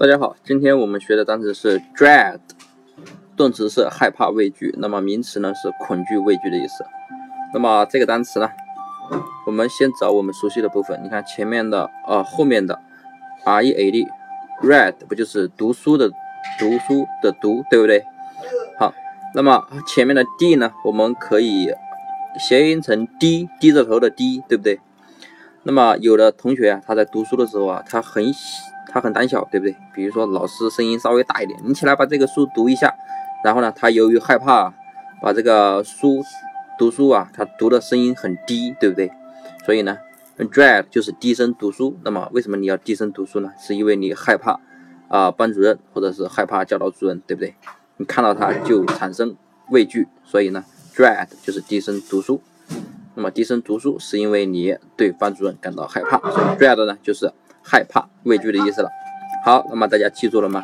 大家好，今天我们学的单词是 dread，动词是害怕、畏惧，那么名词呢是恐惧、畏惧的意思。那么这个单词呢，我们先找我们熟悉的部分。你看前面的啊，后面的 r e a d r e d 不就是读书的读书的读，对不对？好，那么前面的 d 呢，我们可以谐音成低低着头的低，对不对？那么有的同学啊，他在读书的时候啊，他很他很胆小，对不对？比如说老师声音稍微大一点，你起来把这个书读一下。然后呢，他由于害怕把这个书读书啊，他读的声音很低，对不对？所以呢，dread 就是低声读书。那么为什么你要低声读书呢？是因为你害怕啊班主任或者是害怕教导主任，对不对？你看到他就产生畏惧，所以呢，dread 就是低声读书。那么低声读书是因为你对班主任感到害怕，所以最爱的呢就是。害怕、畏惧的意思了。好，那么大家记住了吗？